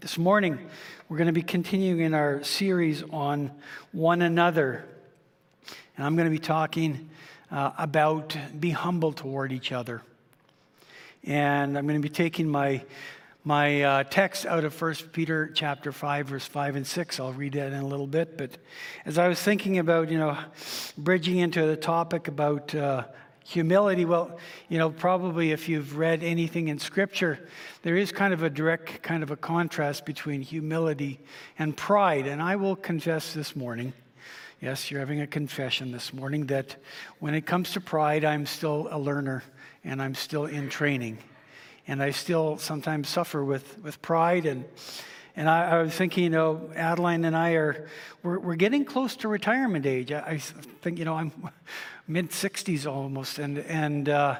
This morning, we're going to be continuing in our series on one another. And I'm going to be talking uh, about be humble toward each other. And I'm going to be taking my, my uh, text out of 1 Peter chapter 5, verse 5 and 6. I'll read that in a little bit. But as I was thinking about, you know, bridging into the topic about uh, Humility, well, you know, probably if you've read anything in Scripture, there is kind of a direct kind of a contrast between humility and pride. And I will confess this morning, yes, you're having a confession this morning, that when it comes to pride, I'm still a learner and I'm still in training. And I still sometimes suffer with, with pride and and I, I, was thinking, you know, Adeline and I are, we're, we're getting close to retirement age. I, I think, you know, I'm mid 60s almost. And, and uh,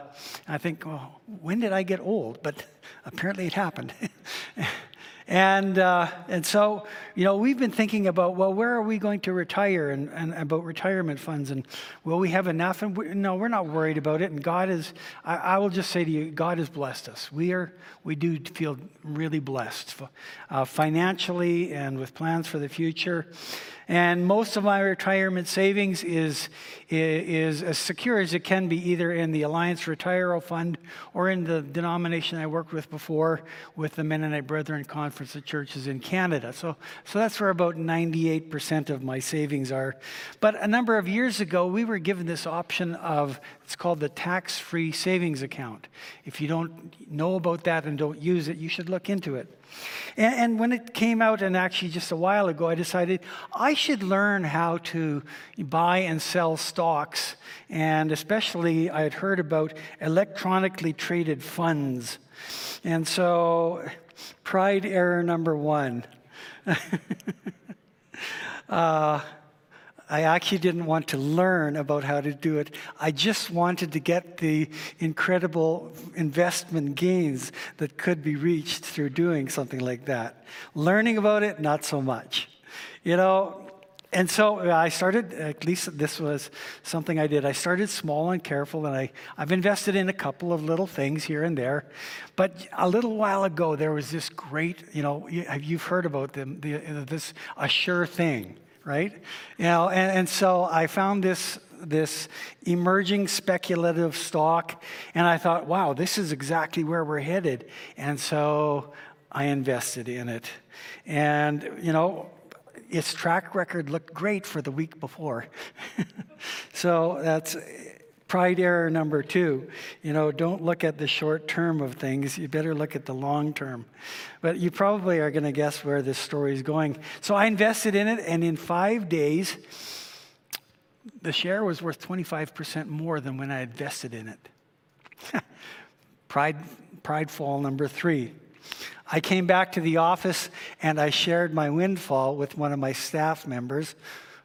I think, well, when did I get old? But apparently it happened. And, uh, and so, you know, we've been thinking about, well, where are we going to retire and, and about retirement funds and will we have enough? And we, no, we're not worried about it. And God is, I, I, will just say to you, God has blessed us. We are, we do feel really blessed uh, financially and with plans for the future. And most of my retirement savings is, is as secure as it can be, either in the Alliance Retirement Fund or in the denomination I worked with before with the Mennonite Brethren Conference of Churches in Canada. So, so that's where about 98% of my savings are. But a number of years ago, we were given this option of it's called the tax free savings account. If you don't know about that and don't use it, you should look into it. And, and, when it came out, and actually just a while ago, I decided I should learn how to buy and sell stocks. And especially, I had heard about electronically traded funds. And so, pride error number one. uh, I actually didn't want to learn about how to do it. I just wanted to get the incredible investment gains that could be reached through doing something like that. Learning about it, not so much. You know, and so uh, I started, at least this was something I did. I started small and careful, and I, I've invested in a couple of little things here and there. But a little while ago, there was this great, you know, you've heard about them, the, uh, this a sure thing right? You know, and, and so I found this this emerging speculative stock, and I thought, wow, this is exactly where we're headed. And so I invested in it. And, you know, its track record looked great for the week before. so that's Pride error number two, you know, don't look at the short term of things. You better look at the long term. But you probably are going to guess where this story is going. So I invested in it, and in five days, the share was worth 25% more than when I invested in it. Pride, pride fall number three. I came back to the office and I shared my windfall with one of my staff members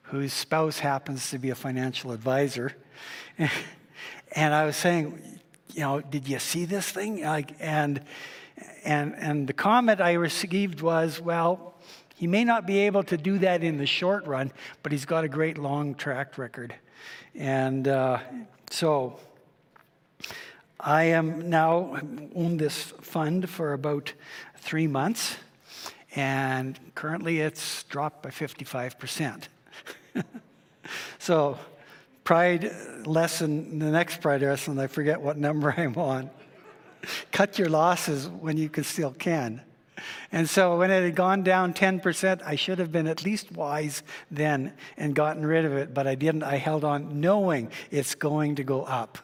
whose spouse happens to be a financial advisor. and I was saying, you know, did you see this thing? Like, and, and, and the comment I received was, well, he may not be able to do that in the short run, but he's got a great long track record. And uh, so I am now own this fund for about three months, and currently it's dropped by 55%. so pride lesson, the next pride lesson, I forget what number I'm on. Cut your losses when you can still can. And so when it had gone down 10%, I should have been at least wise then and gotten rid of it, but I didn't. I held on knowing it's going to go up.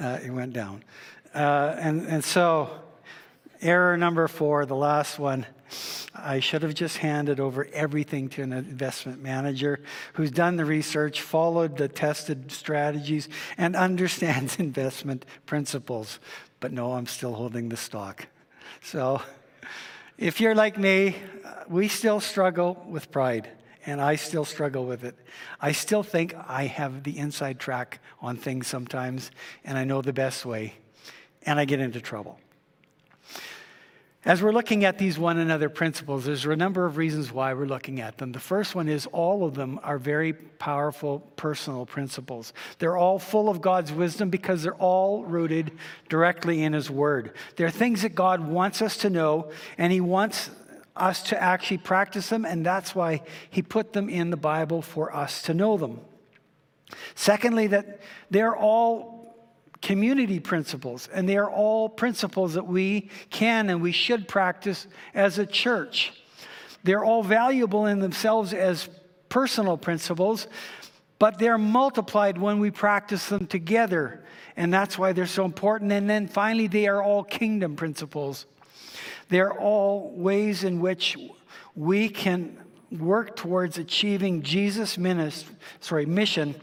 Uh, it went down. Uh, and, and so, error number four, the last one I should have just handed over everything to an investment manager who's done the research, followed the tested strategies, and understands investment principles. But no, I'm still holding the stock. So if you're like me, we still struggle with pride, and I still struggle with it. I still think I have the inside track on things sometimes, and I know the best way, and I get into trouble. As we're looking at these one another principles, there's a number of reasons why we're looking at them. The first one is all of them are very powerful personal principles. They're all full of God's wisdom because they're all rooted directly in His Word. They're things that God wants us to know, and He wants us to actually practice them, and that's why he put them in the Bible for us to know them. Secondly, that they're all community principles, and they are all principles that we can and we should practice as a church. They're all valuable in themselves as personal principles, but they're multiplied when we practice them together. And that's why they're so important. And then finally, they are all kingdom principles. They're all ways in which we can work towards achieving Jesus' ministry, sorry, mission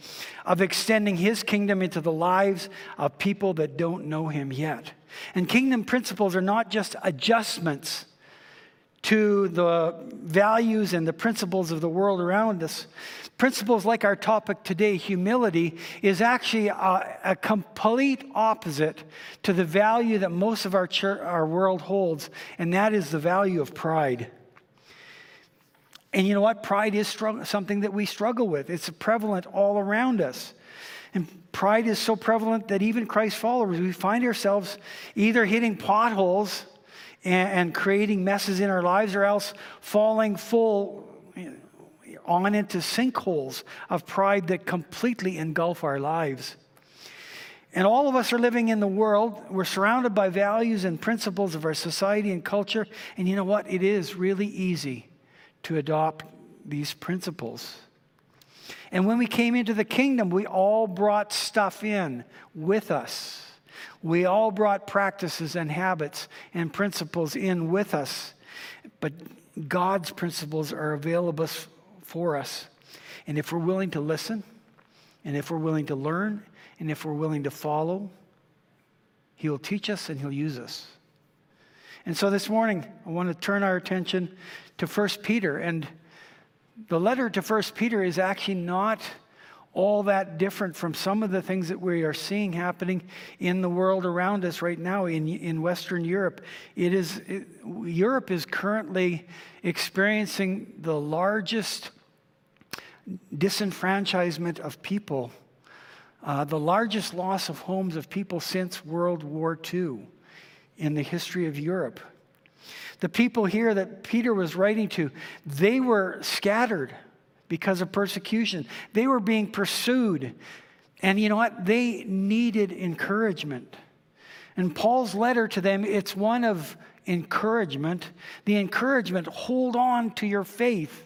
of extending his kingdom into the lives of people that don't know him yet. And kingdom principles are not just adjustments to the values and the principles of the world around us. Principles like our topic today, humility, is actually a, a complete opposite to the value that most of our, church, our world holds, and that is the value of pride. And you know what? Pride is something that we struggle with. It's prevalent all around us. And pride is so prevalent that even Christ followers, we find ourselves either hitting potholes and, and creating messes in our lives or else falling full on into sinkholes of pride that completely engulf our lives. And all of us are living in the world. We're surrounded by values and principles of our society and culture. And you know what? It is really easy to adopt these principles. And when we came into the kingdom, we all brought stuff in with us. We all brought practices and habits and principles in with us. But God's principles are available for us. And if we're willing to listen, and if we're willing to learn, and if we're willing to follow, He'll teach us and He'll use us. And so this morning, I want to turn our attention to 1 Peter. And the letter to 1 Peter is actually not all that different from some of the things that we are seeing happening in the world around us right now in, in Western Europe. It is, it, Europe is currently experiencing the largest disenfranchisement of people, uh, the largest loss of homes of people since World War II in the history of Europe. The people here that Peter was writing to, they were scattered because of persecution. They were being pursued. And you know what? They needed encouragement. And Paul's letter to them, it's one of encouragement. The encouragement, hold on to your faith.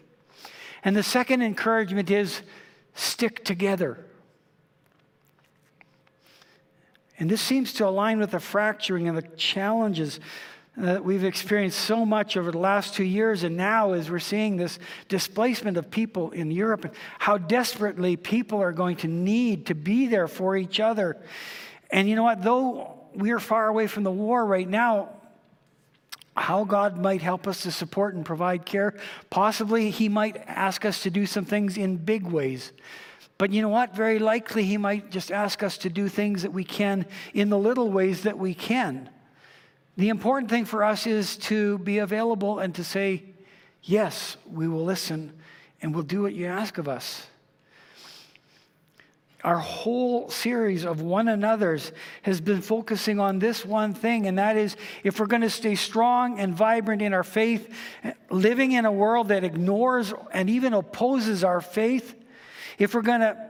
And the second encouragement is stick together. And this seems to align with the fracturing and the challenges that we've experienced so much over the last two years, and now as we're seeing this displacement of people in Europe, and how desperately people are going to need to be there for each other. And you know what? Though we're far away from the war right now, how God might help us to support and provide care. Possibly He might ask us to do some things in big ways. But you know what? Very likely He might just ask us to do things that we can in the little ways that we can. The important thing for us is to be available and to say, Yes, we will listen and we'll do what you ask of us. Our whole series of one another's has been focusing on this one thing, and that is if we're going to stay strong and vibrant in our faith, living in a world that ignores and even opposes our faith, if we're going to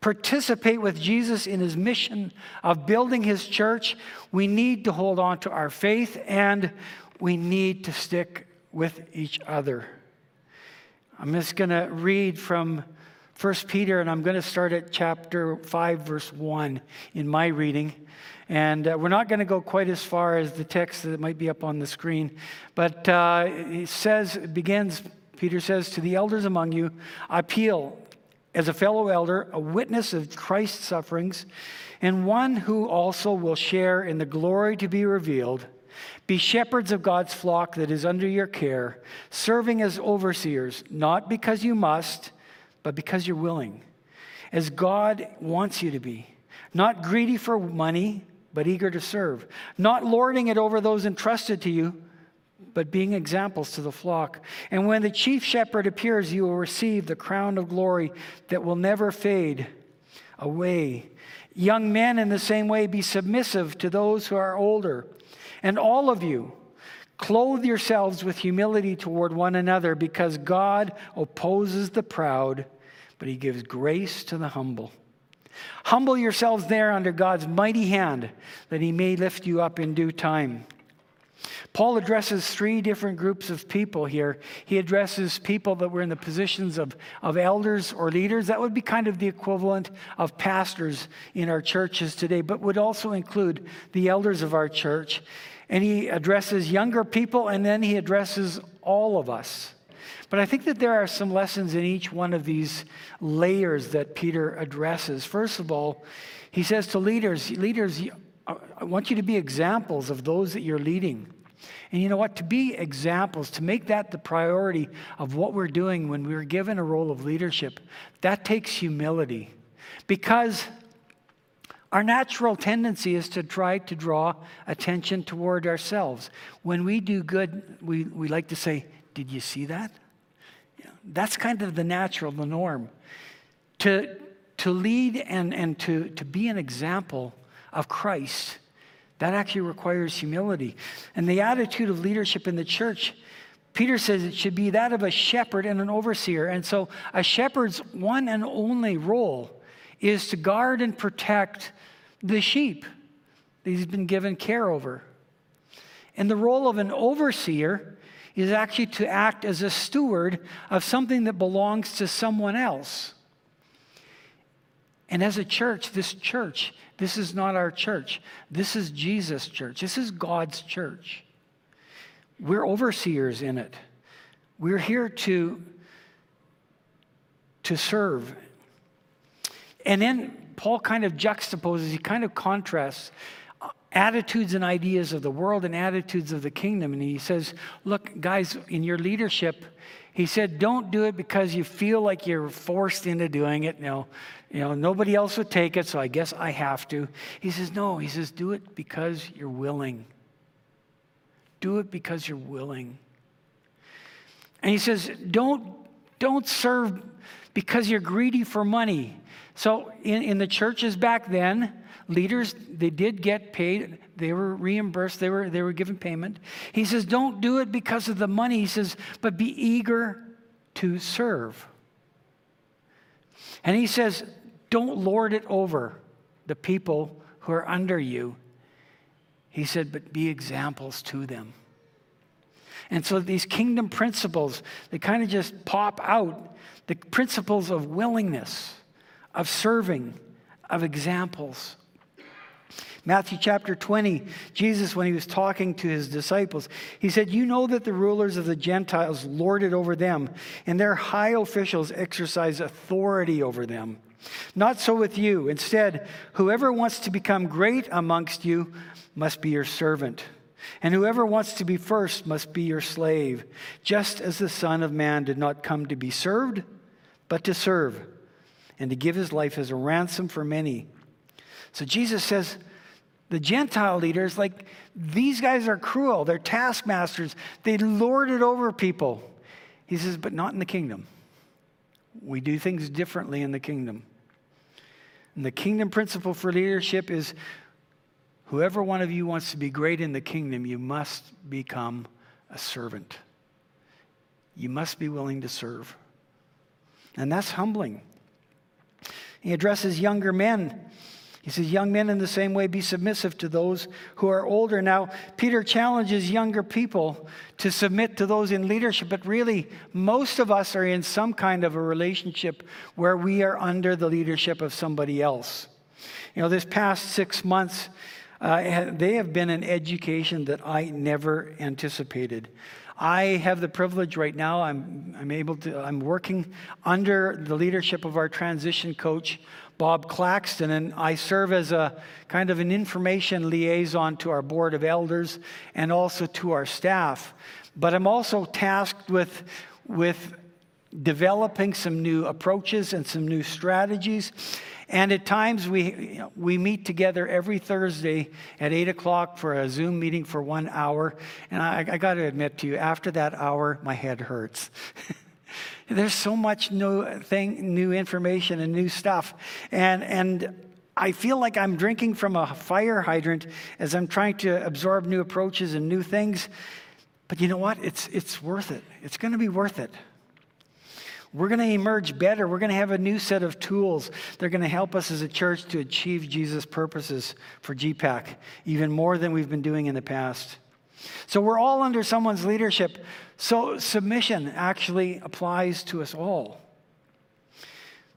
participate with Jesus in his mission of building his church, we need to hold on to our faith and we need to stick with each other. I'm just going to read from 1 Peter, and I'm going to start at chapter 5, verse 1 in my reading. And uh, we're not going to go quite as far as the text that might be up on the screen, but uh, it says, it begins, Peter says, To the elders among you, I appeal as a fellow elder, a witness of Christ's sufferings, and one who also will share in the glory to be revealed. Be shepherds of God's flock that is under your care, serving as overseers, not because you must, but because you're willing, as God wants you to be. Not greedy for money, but eager to serve. Not lording it over those entrusted to you but being examples to the flock. And when the chief shepherd appears, you will receive the crown of glory that will never fade away. Young men, in the same way, be submissive to those who are older. And all of you, Clothe yourselves with humility toward one another because God opposes the proud, but he gives grace to the humble. Humble yourselves there under God's mighty hand that he may lift you up in due time. Paul addresses three different groups of people here. He addresses people that were in the positions of, of elders or leaders. That would be kind of the equivalent of pastors in our churches today, but would also include the elders of our church. And he addresses younger people, and then he addresses all of us. But I think that there are some lessons in each one of these layers that Peter addresses. First of all, he says to leaders, leaders, I want you to be examples of those that you're leading. And you know what? To be examples, to make that the priority of what we're doing when we're given a role of leadership, that takes humility. Because our natural tendency is to try to draw attention toward ourselves. When we do good, we, we like to say, Did you see that? Yeah, that's kind of the natural, the norm. To, to lead and, and to, to be an example of Christ, that actually requires humility. And the attitude of leadership in the church, Peter says it should be that of a shepherd and an overseer. And so a shepherd's one and only role is to guard and protect the sheep that he's been given care over. And the role of an overseer is actually to act as a steward of something that belongs to someone else. And as a church, this church, this is not our church. This is Jesus' church. This is God's church. We're overseers in it. We're here to, to serve. And then Paul kind of juxtaposes, he kind of contrasts uh, attitudes and ideas of the world and attitudes of the kingdom. And he says, Look, guys, in your leadership, he said, don't do it because you feel like you're forced into doing it. Know, you know, nobody else would take it, so I guess I have to. He says, no, he says, do it because you're willing. Do it because you're willing. And he says, don't, don't serve because you're greedy for money. So in, in the churches back then, leaders, they did get paid. They were reimbursed. They were, they were given payment. He says, don't do it because of the money. He says, but be eager to serve. And he says, don't lord it over the people who are under you. He said, but be examples to them. And so these kingdom principles, they kind of just pop out the principles of willingness of serving, of examples. Matthew chapter 20, Jesus, when he was talking to his disciples, he said, You know that the rulers of the Gentiles lord it over them, and their high officials exercise authority over them. Not so with you. Instead, whoever wants to become great amongst you must be your servant. And whoever wants to be first must be your slave, just as the Son of Man did not come to be served, but to serve and to give his life as a ransom for many. So Jesus says, the Gentile leaders, like, these guys are cruel. They're taskmasters. They lord it over people. He says, but not in the kingdom. We do things differently in the kingdom. And the kingdom principle for leadership is whoever one of you wants to be great in the kingdom, you must become a servant. You must be willing to serve. And that's humbling. He addresses younger men. He says, Young men, in the same way, be submissive to those who are older. Now, Peter challenges younger people to submit to those in leadership, but really, most of us are in some kind of a relationship where we are under the leadership of somebody else. You know, this past six months, uh, they have been an education that I never anticipated. I have the privilege right now, I'm, I'm able to, I'm working under the leadership of our transition coach, Bob Claxton, and I serve as a kind of an information liaison to our board of elders and also to our staff. But I'm also tasked with, with developing some new approaches and some new strategies. And at times we, you know, we meet together every Thursday at 8 o'clock for a Zoom meeting for one hour. And I, I got to admit to you, after that hour, my head hurts. There's so much new thing, new information and new stuff. And, and I feel like I'm drinking from a fire hydrant as I'm trying to absorb new approaches and new things. But you know what? It's, it's worth it. It's going to be worth it. We're going to emerge better. We're going to have a new set of tools. They're going to help us as a church to achieve Jesus' purposes for GPAC, even more than we've been doing in the past. So we're all under someone's leadership. So submission actually applies to us all.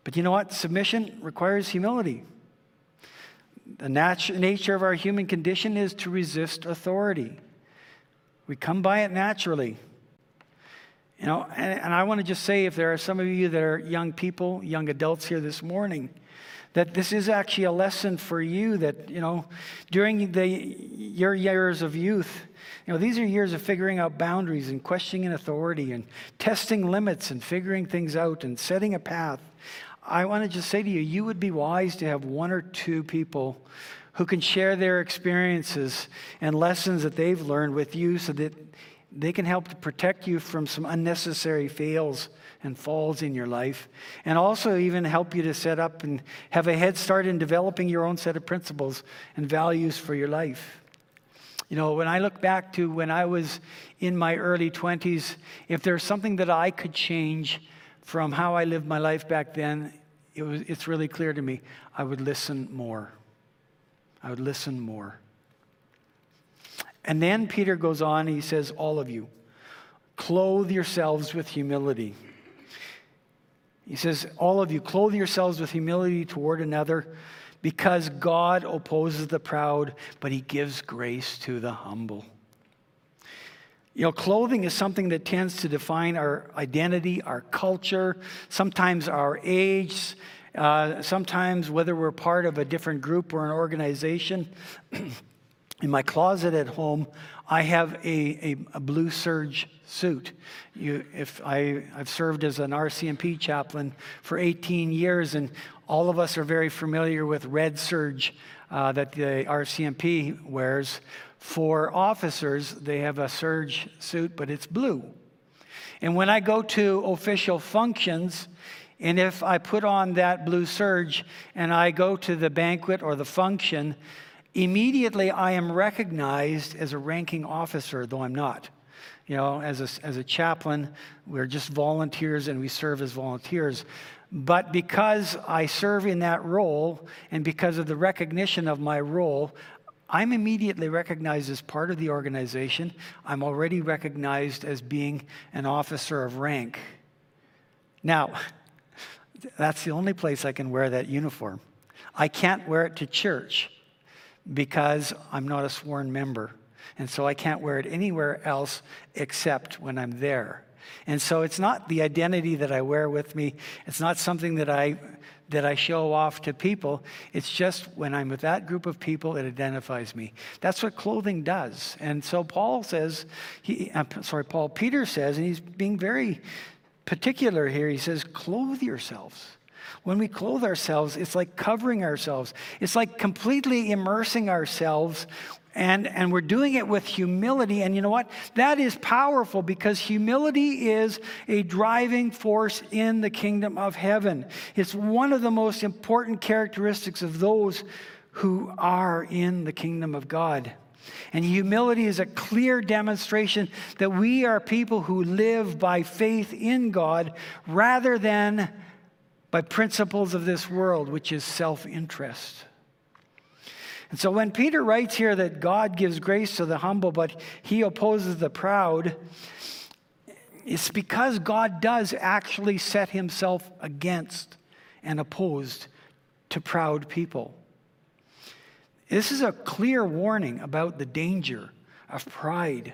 But you know what? Submission requires humility. The nat- nature of our human condition is to resist authority. We come by it naturally. You know, and, and I want to just say if there are some of you that are young people, young adults here this morning, that this is actually a lesson for you that, you know, during the, your years of youth, you know, these are years of figuring out boundaries and questioning authority and testing limits and figuring things out and setting a path. I want to just say to you, you would be wise to have one or two people who can share their experiences and lessons that they've learned with you so that they can help to protect you from some unnecessary fails and falls in your life, and also even help you to set up and have a head start in developing your own set of principles and values for your life. You know, when I look back to when I was in my early 20s, if there's something that I could change from how I lived my life back then, it was, it's really clear to me. I would listen more. I would listen more. And then Peter goes on, he says, All of you, clothe yourselves with humility. He says, All of you, clothe yourselves with humility toward another because God opposes the proud, but he gives grace to the humble. You know, clothing is something that tends to define our identity, our culture, sometimes our age, uh, sometimes whether we're part of a different group or an organization. In my closet at home, I have a, a, a blue serge suit. You, if I, I've served as an RCMP chaplain for 18 years, and all of us are very familiar with red serge uh, that the RCMP wears. For officers, they have a serge suit, but it's blue. And when I go to official functions, and if I put on that blue serge and I go to the banquet or the function, immediately I am recognized as a ranking officer, though I'm not. You know, as a, as a chaplain, we're just volunteers and we serve as volunteers. But because I serve in that role and because of the recognition of my role, I'm immediately recognized as part of the organization. I'm already recognized as being an officer of rank. Now, that's the only place I can wear that uniform. I can't wear it to church because I'm not a sworn member. And so I can't wear it anywhere else except when I'm there. And so it's not the identity that I wear with me. It's not something that I that I show off to people. It's just when I'm with that group of people, it identifies me. That's what clothing does. And so Paul says, he, uh, I'm sorry, Paul Peter says, and he's being very particular here. He says, clothe yourselves. When we clothe ourselves, it's like covering ourselves. It's like completely immersing ourselves and, and we're doing it with humility. And you know what? That is powerful because humility is a driving force in the kingdom of heaven. It's one of the most important characteristics of those who are in the kingdom of God. And humility is a clear demonstration that we are people who live by faith in God rather than by principles of this world, which is self interest. And so when Peter writes here that God gives grace to the humble, but he opposes the proud, it's because God does actually set himself against and opposed to proud people. This is a clear warning about the danger of pride.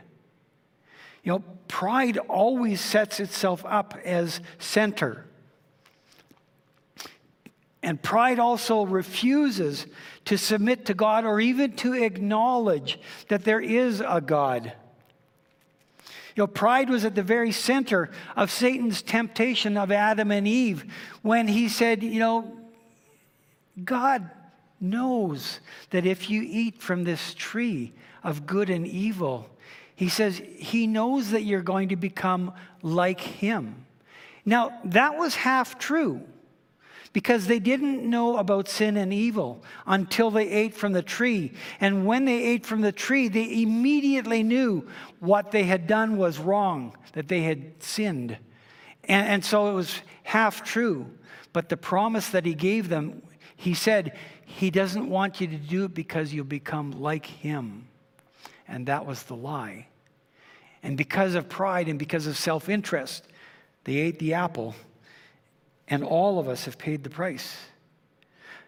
You know, pride always sets itself up as center. And pride also refuses to submit to God or even to acknowledge that there is a God. You know, pride was at the very center of Satan's temptation of Adam and Eve when he said, You know, God knows that if you eat from this tree of good and evil, he says, He knows that you're going to become like Him. Now, that was half true because they didn't know about sin and evil until they ate from the tree. And when they ate from the tree, they immediately knew what they had done was wrong, that they had sinned. And, and so it was half true. But the promise that he gave them, he said, he doesn't want you to do it because you'll become like him. And that was the lie. And because of pride and because of self interest, they ate the apple and all of us have paid the price.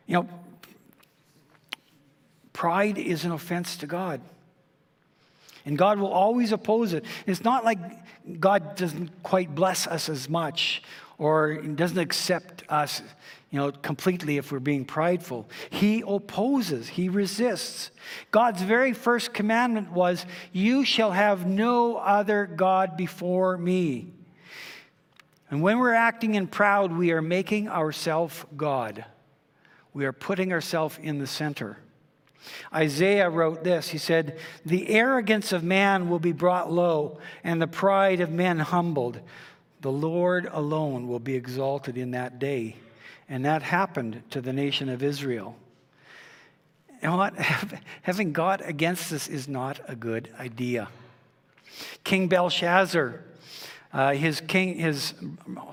You know, pride is an offense to God. And God will always oppose it. It's not like God doesn't quite bless us as much or doesn't accept us, you know, completely if we're being prideful. He opposes, he resists. God's very first commandment was, "You shall have no other god before me." And when we're acting in proud, we are making ourselves God. We are putting ourselves in the center. Isaiah wrote this He said, The arrogance of man will be brought low, and the pride of men humbled. The Lord alone will be exalted in that day. And that happened to the nation of Israel. And what? Having God against us is not a good idea. King Belshazzar uh, his king, his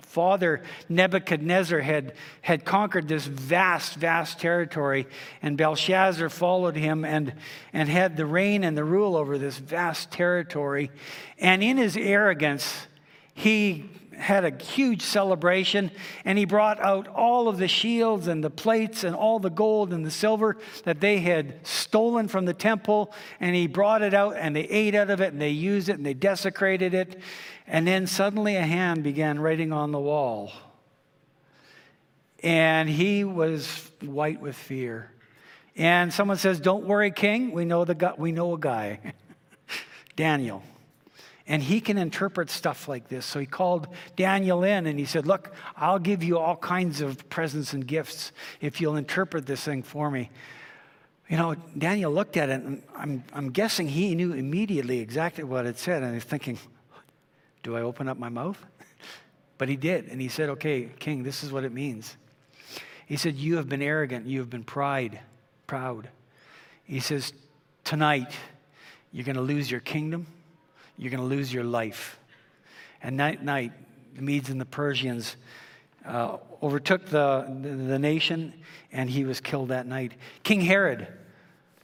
father Nebuchadnezzar had, had conquered this vast, vast territory, and Belshazzar followed him and, and had the reign and the rule over this vast territory. And in his arrogance, he had a huge celebration and he brought out all of the shields and the plates and all the gold and the silver that they had stolen from the temple and he brought it out and they ate out of it and they used it and they desecrated it. And then suddenly a hand began writing on the wall. And he was white with fear. And someone says don't worry king. We know the we know a guy daniel and he can interpret stuff like this. So he called Daniel in and he said, Look, I'll give you all kinds of presents and gifts if you'll interpret this thing for me. You know, Daniel looked at it and I'm, I'm guessing he knew immediately exactly what it said. And he's thinking, Do I open up my mouth? But he did. And he said, Okay, king, this is what it means. He said, You have been arrogant. You have been pride, proud. He says, Tonight, you're going to lose your kingdom you're going to lose your life. And that night, the Medes and the Persians uh, overtook the, the, the nation, and he was killed that night. King Herod,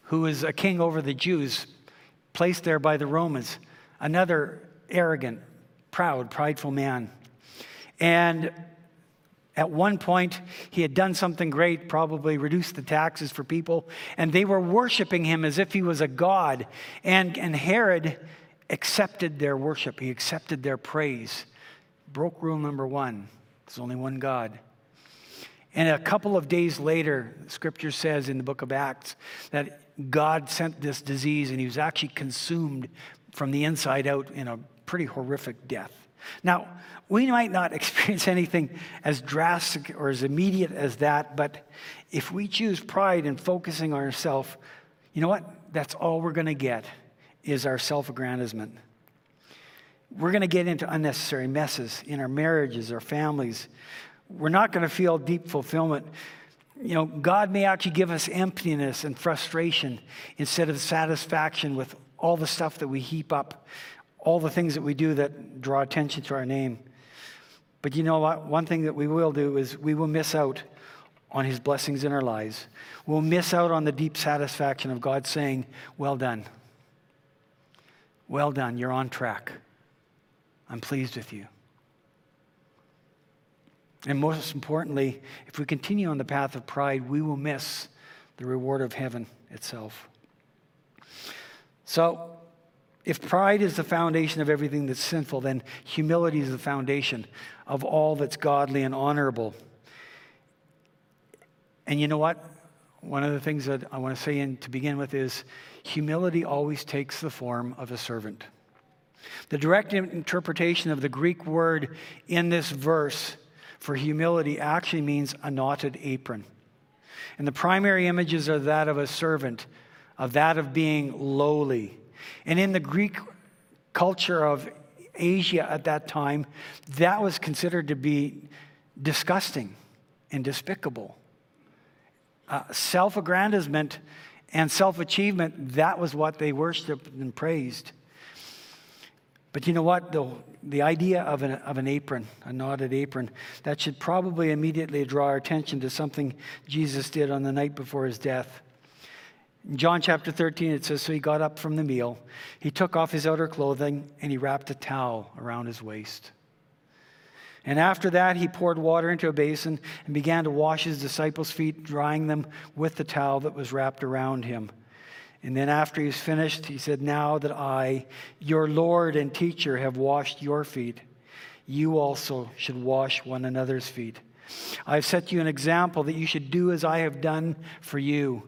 who was a king over the Jews, placed there by the Romans, another arrogant, proud, prideful man. And at one point, he had done something great, probably reduced the taxes for people, and they were worshiping him as if he was a god. And, and Herod accepted their worship, he accepted their praise. Broke rule number one there's only one God. And a couple of days later, scripture says in the book of Acts that God sent this disease and he was actually consumed from the inside out in a pretty horrific death. Now, we might not experience anything as drastic or as immediate as that, but if we choose pride in focusing on ourselves, you know what? That's all we're going to get is our self aggrandizement. We're going to get into unnecessary messes in our marriages, our families. We're not going to feel deep fulfillment. You know, God may actually give us emptiness and frustration instead of satisfaction with all the stuff that we heap up, all the things that we do that draw attention to our name. But you know what? One thing that we will do is we will miss out on his blessings in our lives. We'll miss out on the deep satisfaction of God saying, Well done. Well done, you're on track. I'm pleased with you. And most importantly, if we continue on the path of pride, we will miss the reward of heaven itself. So, if pride is the foundation of everything that's sinful, then humility is the foundation of all that's godly and honorable. And you know what? One of the things that I want to say in, to begin with is humility always takes the form of a servant. The direct interpretation of the Greek word in this verse for humility actually means a knotted apron. And the primary images are that of a servant, of that of being lowly. And in the Greek culture of Asia at that time, that was considered to be disgusting and despicable. Uh, self aggrandizement and self achievement, that was what they worshiped and praised. But you know what? The, the idea of an, of an apron, a knotted apron, that should probably immediately draw our attention to something Jesus did on the night before his death. In John chapter 13, it says, So he got up from the meal. He took off his outer clothing and he wrapped a towel around his waist. And after that, he poured water into a basin and began to wash his disciples' feet, drying them with the towel that was wrapped around him. And then after he was finished, he said, Now that I, your Lord and teacher, have washed your feet, you also should wash one another's feet. I've set you an example that you should do as I have done for you.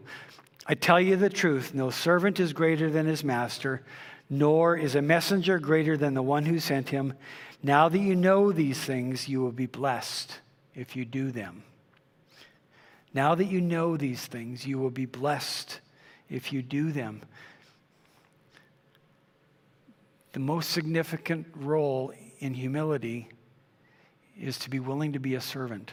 I tell you the truth no servant is greater than his master, nor is a messenger greater than the one who sent him. Now that you know these things, you will be blessed if you do them. Now that you know these things, you will be blessed if you do them. The most significant role in humility is to be willing to be a servant.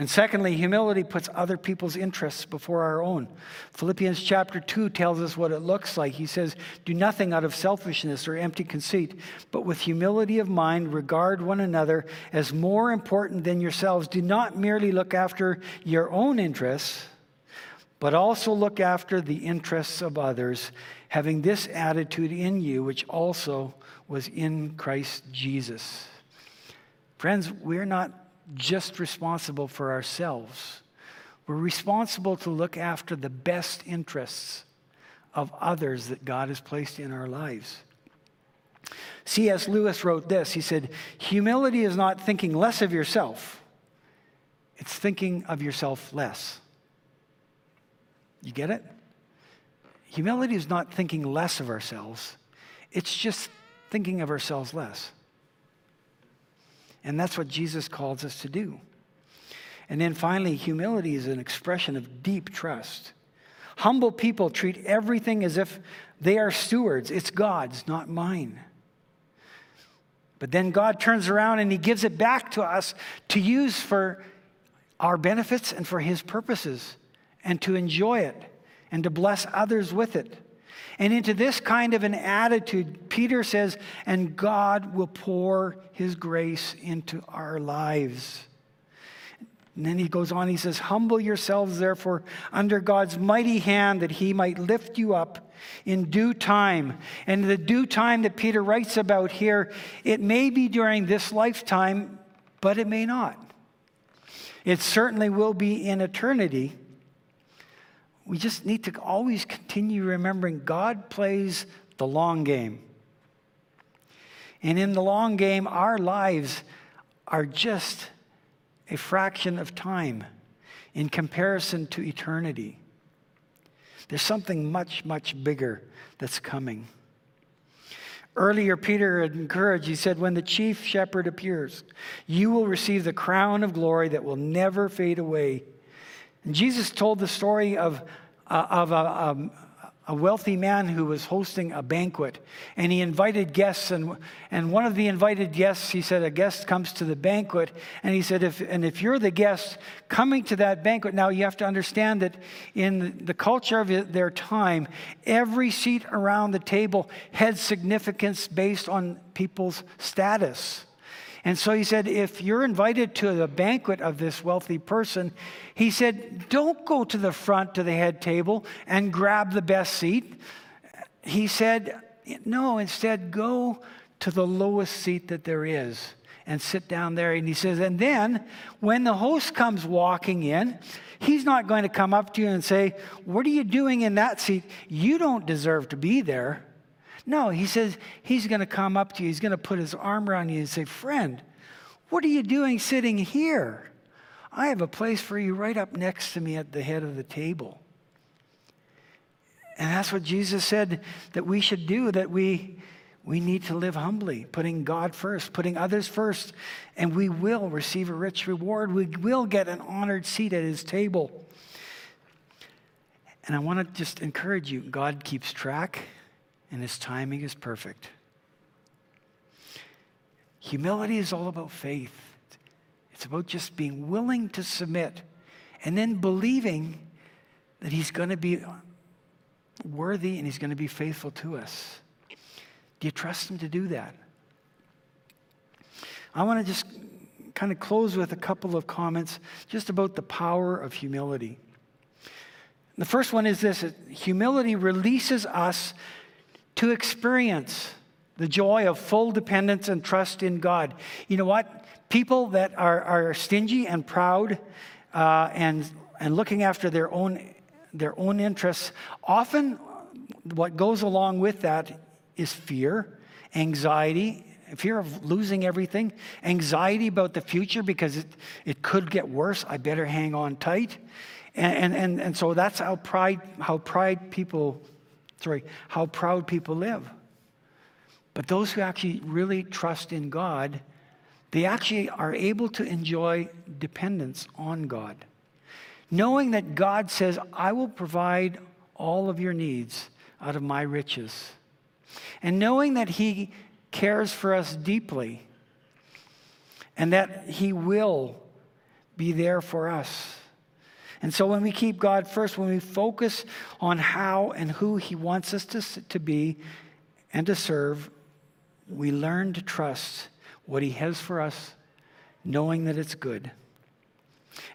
And secondly, humility puts other people's interests before our own. Philippians chapter 2 tells us what it looks like. He says, Do nothing out of selfishness or empty conceit, but with humility of mind, regard one another as more important than yourselves. Do not merely look after your own interests but also look after the interests of others, having this attitude in you, which also was in Christ Jesus. Friends, we're not just responsible for ourselves, we're responsible to look after the best interests of others that God has placed in our lives. C.S. Lewis wrote this He said, Humility is not thinking less of yourself, it's thinking of yourself less. You get it? Humility is not thinking less of ourselves, it's just thinking of ourselves less. And that's what Jesus calls us to do. And then finally, humility is an expression of deep trust. Humble people treat everything as if they are stewards. It's God's, not mine. But then God turns around and He gives it back to us to use for our benefits and for His purposes and to enjoy it and to bless others with it. And into this kind of an attitude, Peter says, and God will pour his grace into our lives. And then he goes on, he says, Humble yourselves, therefore, under God's mighty hand, that he might lift you up in due time. And the due time that Peter writes about here, it may be during this lifetime, but it may not. It certainly will be in eternity we just need to always continue remembering God plays the long game. And in the long game, our lives are just a fraction of time in comparison to eternity. There's something much, much bigger that's coming. Earlier, Peter had encouraged, he said, When the chief shepherd appears, you will receive the crown of glory that will never fade away. And Jesus told the story of, uh, of a, um, a wealthy man who was hosting a banquet and he invited guests and, and one of the invited guests he said a guest comes to the banquet and he said if, and if you're the guest coming to that banquet now you have to understand that in the culture of their time every seat around the table had significance based on people's status and so he said, if you're invited to the banquet of this wealthy person, he said, don't go to the front to the head table and grab the best seat. He said, no, instead, go to the lowest seat that there is and sit down there. And he says, and then when the host comes walking in, he's not going to come up to you and say, What are you doing in that seat? You don't deserve to be there. No, he says he's going to come up to you. He's going to put his arm around you and say, Friend, what are you doing sitting here? I have a place for you right up next to me at the head of the table. And that's what Jesus said that we should do, that we, we need to live humbly, putting God first, putting others first, and we will receive a rich reward. We will get an honored seat at his table. And I want to just encourage you God keeps track and his timing is perfect. Humility is all about faith. It's about just being willing to submit and then believing that He's going to be worthy and He's going to be faithful to us. Do you trust Him to do that? I want to just kind of close with a couple of comments just about the power of humility. The first one is this humility releases us to experience the joy of full dependence and trust in God. You know what? People that are, are stingy and proud uh, and, and looking after their own, their own interests, often what goes along with that is fear, anxiety, fear of losing everything, anxiety about the future because it, it could get worse. I better hang on tight. And, and, and, so that's how pride, how pride people, sorry, how proud people live. But those who actually really trust in God, they actually are able to enjoy dependence on God. Knowing that God says, I will provide all of your needs out of my riches. And knowing that He cares for us deeply and that He will be there for us. And so when we keep God first, when we focus on how and who He wants us to, to be and to serve, we learn to trust what He has for us, knowing that it's good.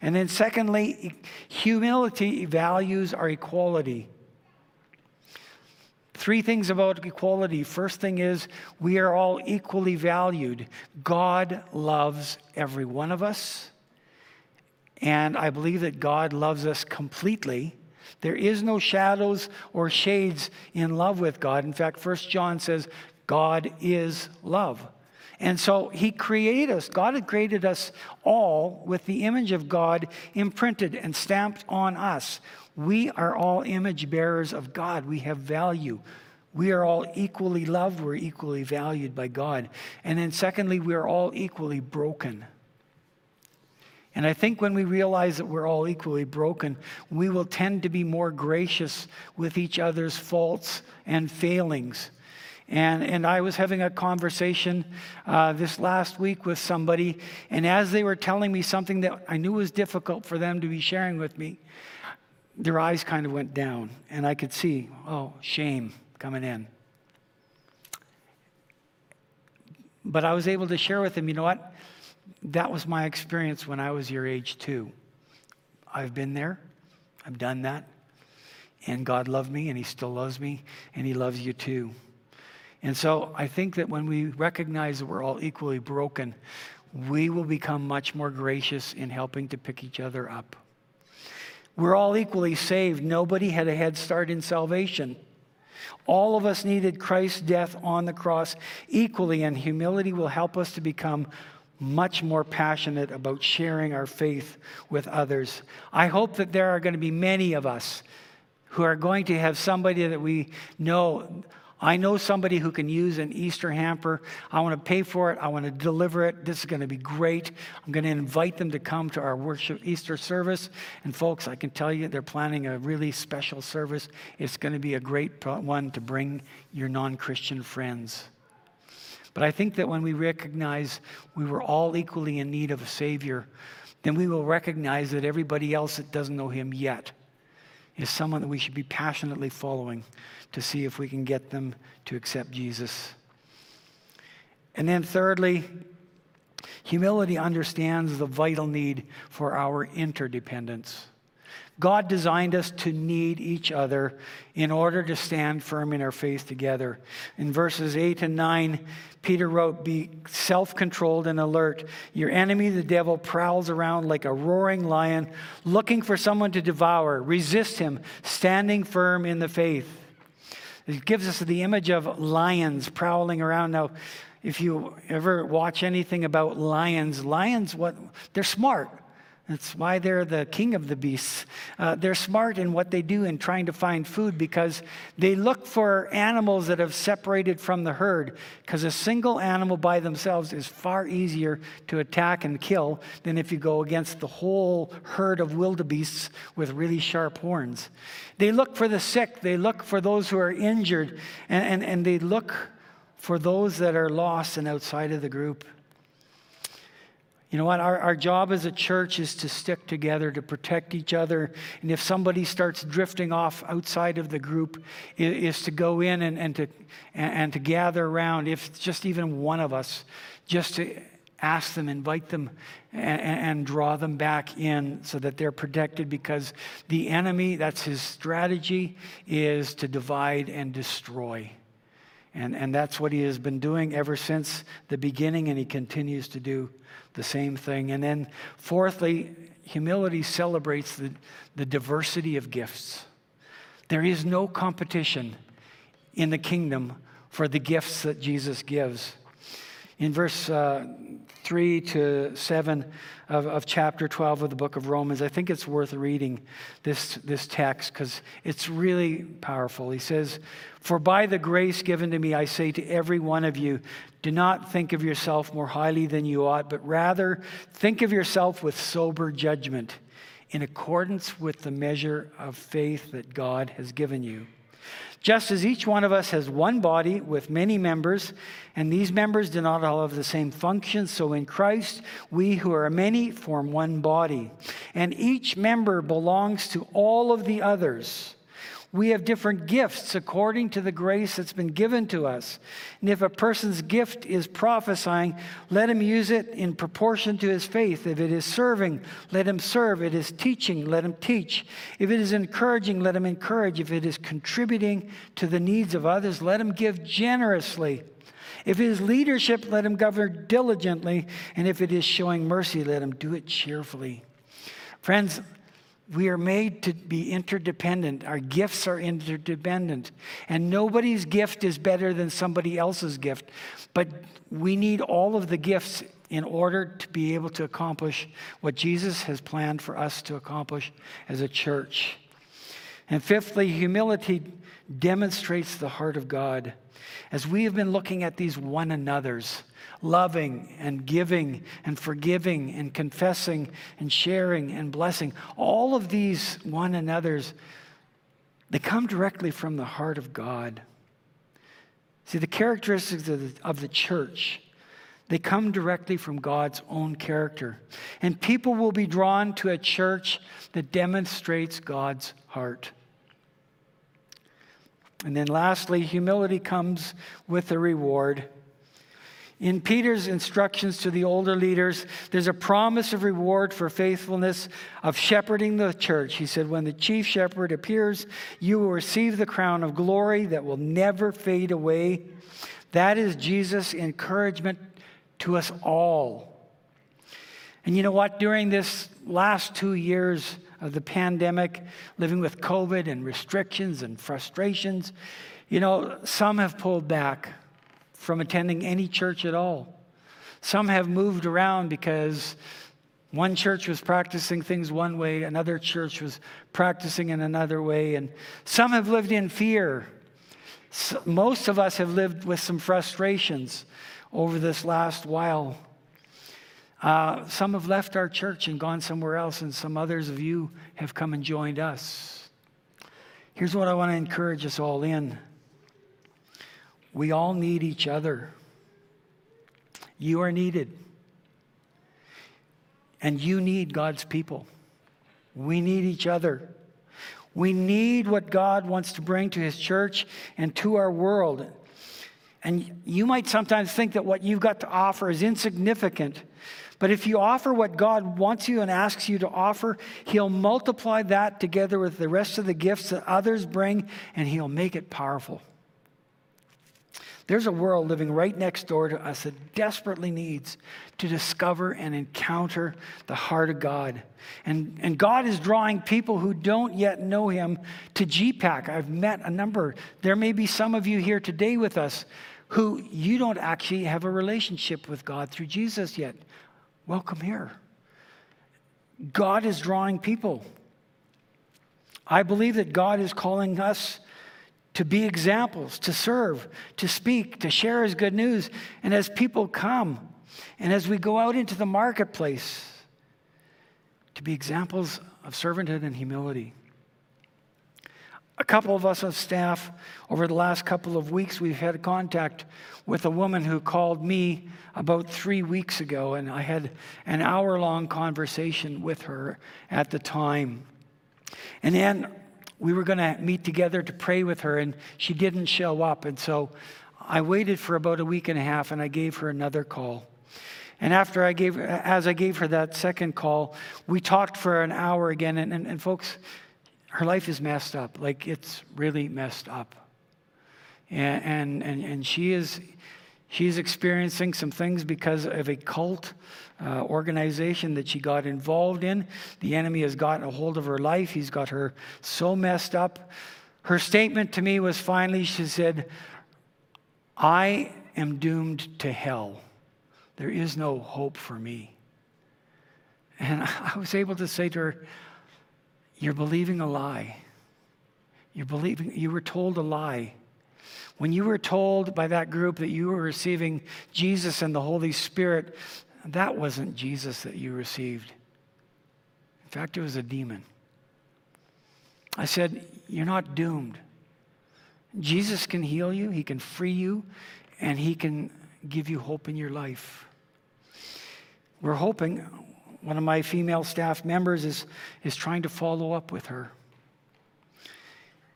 And then, secondly, humility values our equality. Three things about equality. First thing is we are all equally valued. God loves every one of us. And I believe that God loves us completely. There is no shadows or shades in love with God. In fact, First John says, God is love. And so he created us. God had created us all with the image of God imprinted and stamped on us. We are all image bearers of God. We have value. We are all equally loved. We're equally valued by God. And then, secondly, we are all equally broken. And I think when we realize that we're all equally broken, we will tend to be more gracious with each other's faults and failings. And, and I was having a conversation uh, this last week with somebody, and as they were telling me something that I knew was difficult for them to be sharing with me, their eyes kind of went down, and I could see, oh, shame coming in. But I was able to share with them, you know what? That was my experience when I was your age too. I've been there, I've done that, and God loved me, and He still loves me, and He loves you too. And so I think that when we recognize that we're all equally broken, we will become much more gracious in helping to pick each other up. We're all equally saved. Nobody had a head start in salvation. All of us needed Christ's death on the cross equally, and humility will help us to become much more passionate about sharing our faith with others. I hope that there are going to be many of us who are going to have somebody that we know. I know somebody who can use an Easter hamper. I want to pay for it. I want to deliver it. This is going to be great. I'm going to invite them to come to our worship Easter service. And folks, I can tell you they're planning a really special service. It's going to be a great one to bring your non Christian friends. But I think that when we recognize we were all equally in need of a Savior, then we will recognize that everybody else that doesn't know Him yet is someone that we should be passionately following to see if we can get them to accept Jesus. And then, thirdly, humility understands the vital need for our interdependence. God designed us to need each other in order to stand firm in our faith together. In verses 8 and 9, Peter wrote, Be self controlled and alert. Your enemy, the devil, prowls around like a roaring lion, looking for someone to devour. Resist him, standing firm in the faith. It gives us the image of lions prowling around. Now, if you ever watch anything about lions, lions, what they're smart. That's why they're the king of the beasts. Uh, they're smart in what they do in trying to find food because they look for animals that have separated from the herd. Because a single animal by themselves is far easier to attack and kill than if you go against the whole herd of wildebeests with really sharp horns. They look for the sick, they look for those who are injured, and, and, and they look for those that are lost and outside of the group. You know what? Our, our job as a church is to stick together, to protect each other. And if somebody starts drifting off outside of the group, is, to go in and, and, to, and, and to gather around, if just even one of us, just to ask them, invite them, and, and, draw them back in so that they're protected because the enemy, that's his strategy, is to divide and destroy. And, and that's what he has been doing ever since the beginning, and he continues to do the same thing. And then, fourthly, humility celebrates the, the diversity of gifts. There is no competition in the kingdom for the gifts that Jesus gives. In verse uh, 3 to 7 of, of chapter 12 of the book of Romans, I think it's worth reading this, this text because it's really powerful. He says, For by the grace given to me, I say to every one of you, do not think of yourself more highly than you ought, but rather think of yourself with sober judgment in accordance with the measure of faith that God has given you. Just as each one of us has one body with many members, and these members do not all have the same function, so in Christ, we who are many form one body. And each member belongs to all of the others. We have different gifts according to the grace that's been given to us. And if a person's gift is prophesying, let him use it in proportion to his faith. If it is serving, let him serve. If it is teaching, let him teach. If it is encouraging, let him encourage. If it is contributing to the needs of others, let him give generously. If it is leadership, let him govern diligently. And if it is showing mercy, let him do it cheerfully. Friends, we are made to be interdependent. Our gifts are interdependent. And nobody's gift is better than somebody else's gift. But we need all of the gifts in order to be able to accomplish what Jesus has planned for us to accomplish as a church. And fifthly, humility demonstrates the heart of God. As we have been looking at these one another's, loving and giving and forgiving and confessing and sharing and blessing. All of these one another's, they come directly from the heart of God. See, the characteristics of the, of the church, they come directly from God's own character. And people will be drawn to a church that demonstrates God's heart. And then lastly, humility comes with a reward. In Peter's instructions to the older leaders, there's a promise of reward for faithfulness of shepherding the church. He said, When the chief shepherd appears, you will receive the crown of glory that will never fade away. That is Jesus' encouragement to us all. And you know what? During this last two years of the pandemic, living with COVID and restrictions and frustrations, you know, some have pulled back from attending any church at all. Some have moved around because one church was practicing things one way, another church was practicing in another way, and some have lived in fear. Most of us have lived with some frustrations over this last while. Uh, some have left our church and gone somewhere else, and some others of you have come and joined us. Here's what I want to encourage us all in we all need each other. You are needed. And you need God's people. We need each other. We need what God wants to bring to His church and to our world. And you might sometimes think that what you've got to offer is insignificant. But if you offer what God wants you and asks you to offer, He'll multiply that together with the rest of the gifts that others bring, and He'll make it powerful. There's a world living right next door to us that desperately needs to discover and encounter the heart of God. And, and God is drawing people who don't yet know Him to GPAC. I've met a number. There may be some of you here today with us who you don't actually have a relationship with God through Jesus yet. Welcome here. God is drawing people. I believe that God is calling us to be examples, to serve, to speak, to share his good news. And as people come, and as we go out into the marketplace, to be examples of servanthood and humility. A couple of us on staff, over the last couple of weeks, we've had contact with a woman who called me about three weeks ago, and I had an hour long conversation with her at the time. And then we were going to meet together to pray with her, and she didn't show up. And so I waited for about a week and a half, and I gave her another call. And after I gave, as I gave her that second call, we talked for an hour again. And, and, and folks, her life is messed up. Like it's really messed up. And, and, and, she is, she's experiencing some things because of a cult uh, organization that she got involved in. The enemy has gotten a hold of her life. He's got her so messed up. Her statement to me was finally, she said, I am doomed to hell. There is no hope for me. And I was able to say to her, You're believing a lie. You're believing, you were told a lie. When you were told by that group that you were receiving Jesus and the Holy Spirit, that wasn't Jesus that you received. In fact, it was a demon. I said, You're not doomed. Jesus can heal you, He can free you, and He can give you hope in your life. We're hoping, one of my female staff members is, is trying to follow up with her.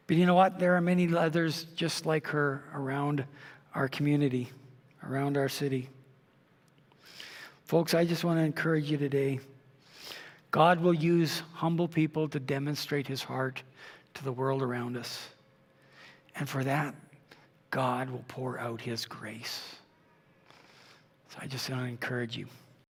But you know what? There are many others just like her around our community, around our city. Folks, I just want to encourage you today. God will use humble people to demonstrate his heart to the world around us. And for that, God will pour out his grace. So I just want to encourage you.